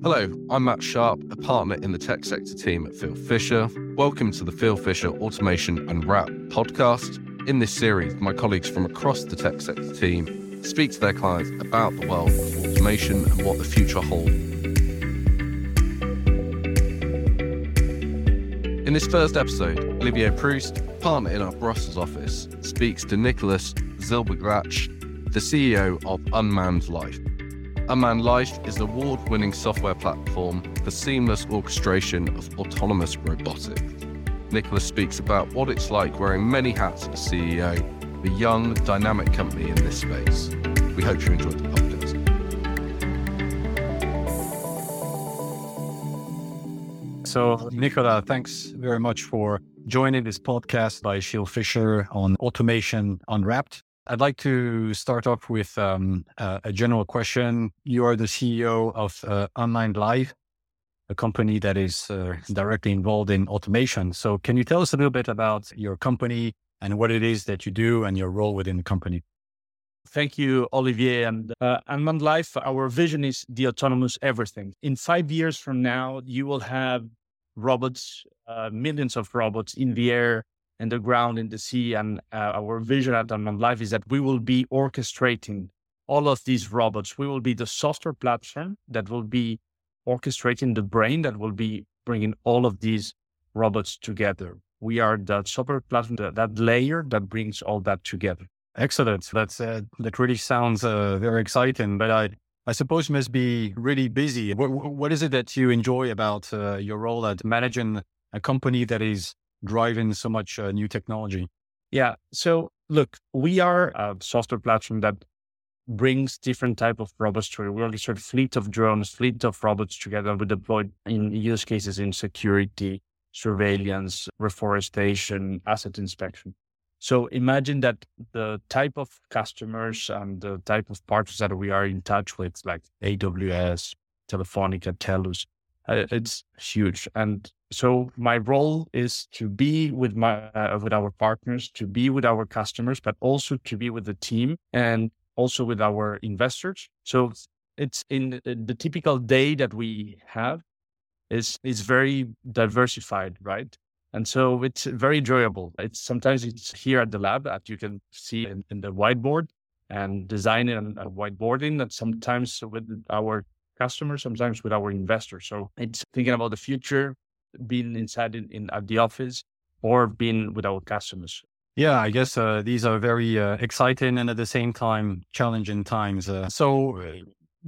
Hello, I'm Matt Sharp, a partner in the tech sector team at Fieldfisher. Welcome to the Fieldfisher Automation Unwrapped podcast. In this series, my colleagues from across the tech sector team speak to their clients about the world of automation and what the future holds. In this first episode, Olivier Proust, partner in our Brussels office, speaks to Nicholas Zylberglajt, the CEO of Unmanned Life. Unmanned Life is an award winning software platform for seamless orchestration of autonomous robotics. Nicholas speaks about what it's like wearing many hats as CEO of a young, dynamic company in this space. We hope you enjoyed the podcast. So, Nicola, thanks very much for joining this podcast by Fieldfisher on Automation Unwrapped. I'd like to start off with um, uh, a general question. You are the CEO of uh, Unmanned Life, a company that is uh, directly involved in automation. So, can you tell us a little bit about your company and what it is that you do and your role within the company? Thank you, Olivier. And uh, Unmanned Life, our vision is the autonomous everything. In five years from now, you will have robots, uh, millions of robots in the air in the ground, in the sea. And uh, our vision at Unmanned Life is that we will be orchestrating all of these robots. We will be the software platform that will be orchestrating the brain that will be bringing all of these robots together. We are the software platform, that, that layer that brings all that together. Excellent. That's uh, that really sounds uh, very exciting. But I I suppose you must be really busy. What, what is it that you enjoy about uh, your role at managing a company that is driving so much uh, new technology? Yeah. So look, we are a software platform that brings different type of robots to We sort of fleet of drones, fleet of robots together. We deploy in use cases in security, surveillance, reforestation, asset inspection. So imagine that the type of customers and the type of partners that we are in touch with, like AWS, Telefonica, Telus, uh, it's huge. And so my role is to be with my uh, with our partners, to be with our customers, but also to be with the team and also with our investors. So it's in the typical day that we have is is very diversified, right? And so it's very enjoyable. It's sometimes it's here at the lab that you can see in, in the whiteboard and design and whiteboarding that sometimes with our customers, sometimes with our investors. So it's thinking about the future, being inside in, in at the office or being with our customers. Yeah, I guess uh, these are very uh, exciting and at the same time challenging times. Uh, so, uh,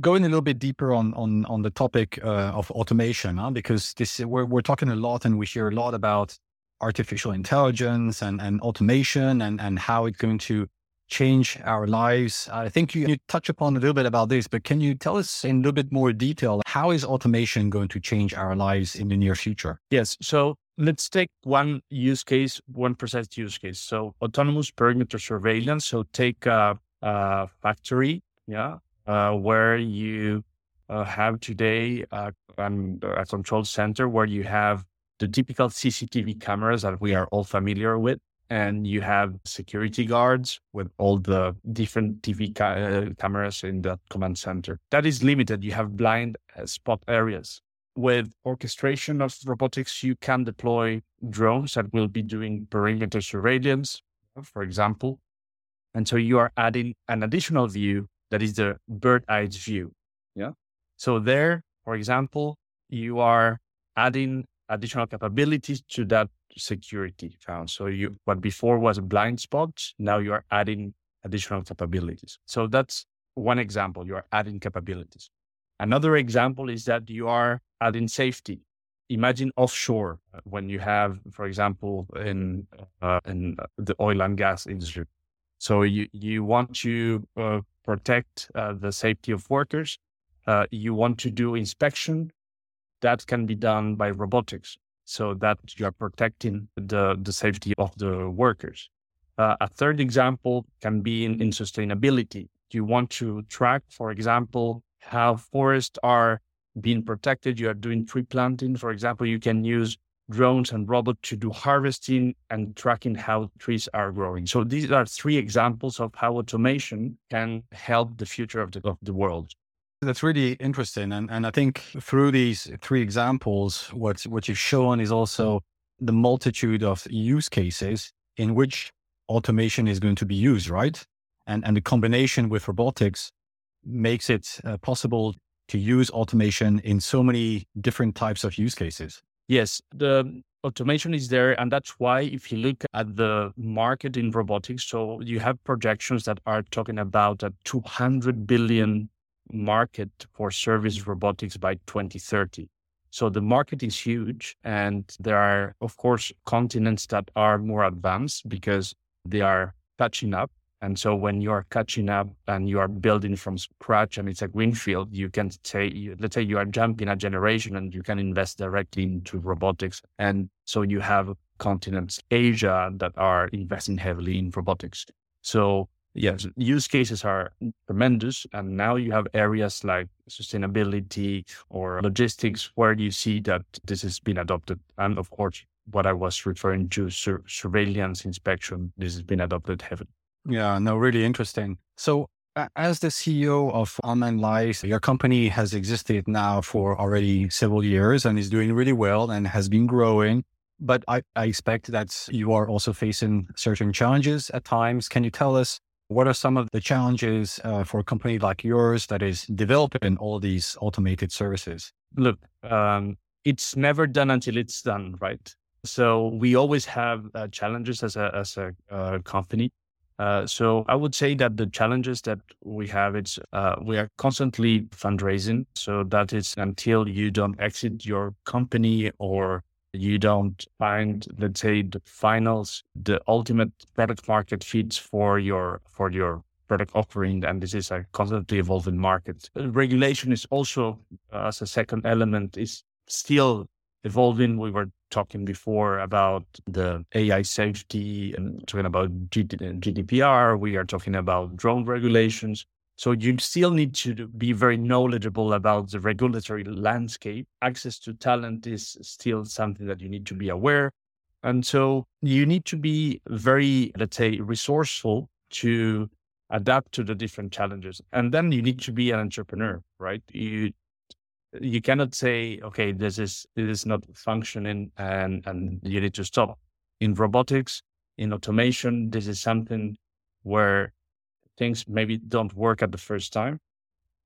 going a little bit deeper on on on the topic uh, of automation, huh? because this we're we're talking a lot and we hear a lot about artificial intelligence and and automation and and how it's going to change our lives. I think you, you touch upon a little bit about this, but can you tell us in a little bit more detail how is automation going to change our lives in the near future? Yes. So let's take one use case, one precise use case. So autonomous perimeter surveillance. So take a, a factory, yeah, uh, where you uh, have today uh, a control center where you have the typical CCTV cameras that we are all familiar with and you have security guards with all the different TV ca- uh, cameras in that command center. That is limited. You have blind uh, spot areas. With orchestration of robotics, you can deploy drones that will be doing perimeter surveillance, for example. And so you are adding an additional view that is the bird eye view. Yeah. So there, for example, you are adding additional capabilities to that security found. So you what before was blind spot, now you are adding additional capabilities. So that's one example. You are adding capabilities. Another example is that you are adding safety. Imagine offshore uh, when you have, for example, in uh, in the oil and gas industry. So you you want to uh, protect uh, the safety of workers. Uh, you want to do inspection. That can be done by robotics so that you are protecting the, the safety of the workers. Uh, a third example can be in, in sustainability. You want to track, for example, how forests are being protected. You are doing tree planting, for example, you can use drones and robots to do harvesting and tracking how trees are growing. So these are three examples of how automation can help the future of the, of the world. That's really interesting. And, and I think through these three examples, what, what you've shown is also the multitude of use cases in which automation is going to be used, right? And, and the combination with robotics makes it uh, possible to use automation in so many different types of use cases. Yes, the automation is there. And that's why, if you look at the market in robotics, so you have projections that are talking about a 200 billion market for service robotics by 2030. So the market is huge. And there are, of course, continents that are more advanced because they are catching up. And so when you are catching up and you are building from scratch and it's a greenfield, you can say, let's say you are jumping a generation and you can invest directly into robotics. And so you have continents, Asia, that are investing heavily in robotics. So yes, use cases are tremendous. And now you have areas like sustainability or logistics where you see that this has been adopted. And of course, what I was referring to, sur- surveillance inspection, this has been adopted heavily. Yeah, no, really interesting. So, as the CEO of Unmanned Life, your company has existed now for already several years and is doing really well and has been growing. But I, I expect that you are also facing certain challenges at times. Can you tell us what are some of the challenges uh, for a company like yours that is developing all these automated services? Look, um, it's never done until it's done, right? So we always have uh, challenges as a as a uh, company. Uh, so I would say that the challenges that we have, it's uh, we are constantly fundraising. So that is until you don't exit your company or you don't find, let's say, the finals, the ultimate product market fits for your for your product offering, and this is a constantly evolving market. Regulation is also, as a second element, is still evolving. We were talking before about the AI safety and talking about GDPR. We are talking about drone regulations. So you still need to be very knowledgeable about the regulatory landscape. Access to talent is still something that you need to be aware. And so you need to be very, let's say, resourceful to adapt to the different challenges. And then you need to be an entrepreneur, right? You you cannot say, okay, this is this is not functioning and and you need to stop. In robotics, in automation, this is something where things maybe don't work at the first time.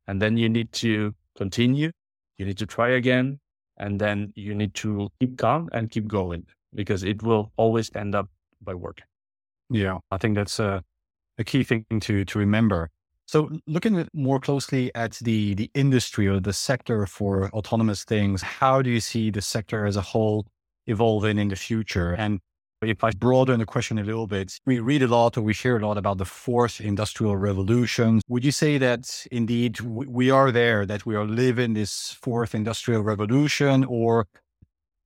And then you need to continue. You need to try again. And then you need to keep calm and keep going because it will always end up by working. Yeah, I think that's a, a key thing to to remember. So looking more closely at the the industry or the sector for autonomous things, how do you see the sector as a whole evolving in the future? And if I broaden the question a little bit, we read a lot or we hear a lot about the fourth industrial revolution. Would you say that indeed we are there, that we are living this fourth industrial revolution, or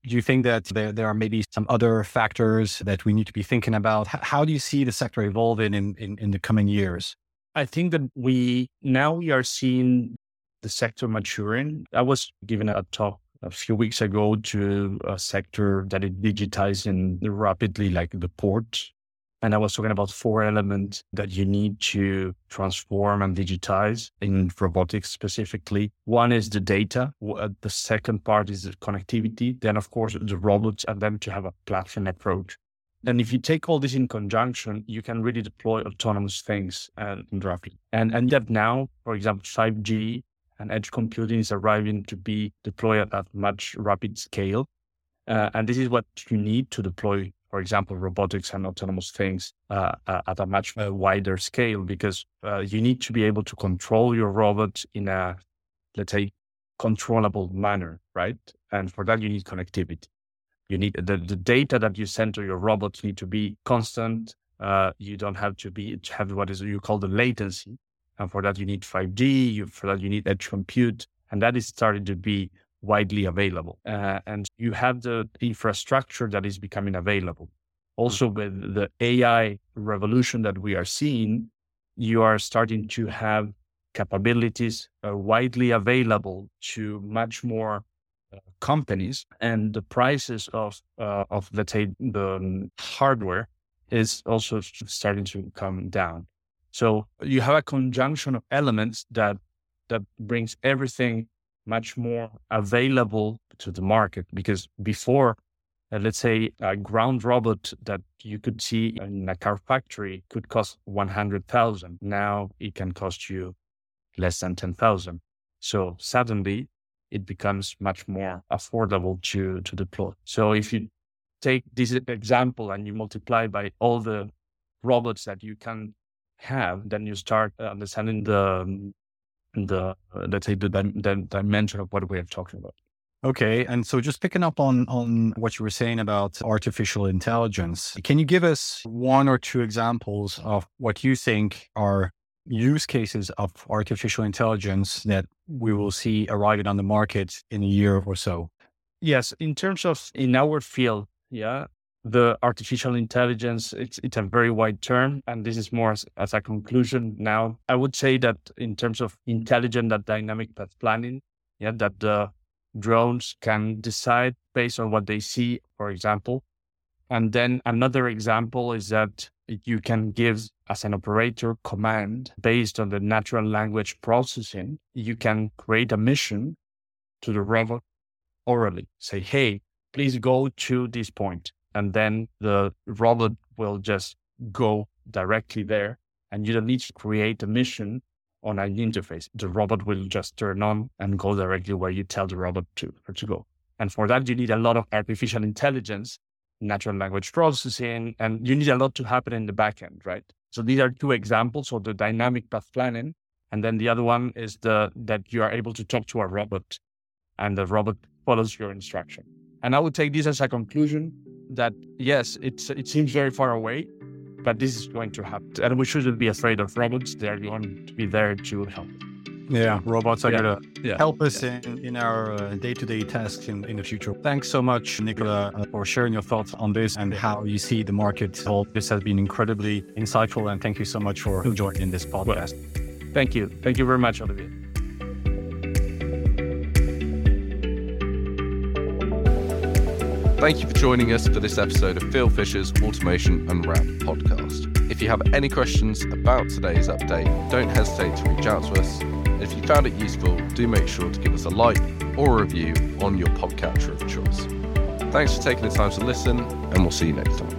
do you think that there, there are maybe some other factors that we need to be thinking about? How do you see the sector evolving in, in, in the coming years? I think that we now we are seeing the sector maturing. I was given a talk a few weeks ago to a sector that is digitizing rapidly, like the port. And I was talking about four elements that you need to transform and digitize in robotics specifically. One is the data. Uh, the second part is the connectivity. Then, of course, the robots, and then to have a platform approach. And if you take all this in conjunction, you can really deploy autonomous things and rapidly. And and that now, for example, 5G and edge computing is arriving to be deployed at much rapid scale. Uh, and this is what you need to deploy, for example, robotics and autonomous things uh, uh, at a much uh, wider scale, because uh, you need to be able to control your robot in a, let's say, controllable manner, right? And for that, you need connectivity. You need the, the data that you send to your robots need to be constant. Uh, you don't have to be to have what is you call the latency, and for that you need 5G. You, for that you need edge compute, and that is starting to be widely available. Uh, and you have the infrastructure that is becoming available. Also, mm-hmm. with the AI revolution that we are seeing, you are starting to have capabilities uh, widely available to much more companies and the prices of uh, of let's say the hardware is also starting to come down so you have a conjunction of elements that that brings everything much more available to the market because before uh, let's say a ground robot that you could see in a car factory could cost 100,000 now it can cost you less than 10,000 so suddenly it becomes much more affordable to to deploy. So if you take this example and you multiply by all the robots that you can have then you start understanding the um, the uh, let's say the, the dimension of what we are talking about Okay. And so just picking up on on what you were saying about artificial intelligence, can you give us one or two examples of what you think are use cases of artificial intelligence that we will see arriving on the market in a year or so? Yes, in terms of in our field, yeah, the artificial intelligence it's it's a very wide term and this is more as, as a conclusion now i would say that in terms of intelligent and dynamic path planning yeah that the drones can decide based on what they see, for example. And then another example is that you can give as an operator command based on the natural language processing. You can create a mission to the robot orally. Say, hey, please go to this point. And then the robot will just go directly there. And you don't need to create a mission on an interface. The robot will just turn on and go directly where you tell the robot to, to go. And for that, you need a lot of artificial intelligence, natural language processing, and you need a lot to happen in the backend, right? So these are two examples of the dynamic path planning. And then the other one is the that you are able to talk to a robot and the robot follows your instruction. And I would take this as a conclusion that yes, it's it seems very far away, but this is going to happen. And we shouldn't be afraid of robots. They're going to be there to help. Yeah, robots are yeah. going to yeah. help us yeah. in, in our day to day tasks in, in the future. Thanks so much, Nicola, uh, for sharing your thoughts on this and how you see the market evolve. This has been incredibly insightful. And thank you so much for joining this podcast. Well, thank you. Thank you very much, Olivier. Thank you for joining us for this episode of Fieldfisher's Automation Unwrapped podcast. If you have any questions about today's update, don't hesitate to reach out to us. If you found it useful, do make sure to give us a like or a review on your podcatcher of choice. Thanks for taking the time to listen, and we'll see you next time.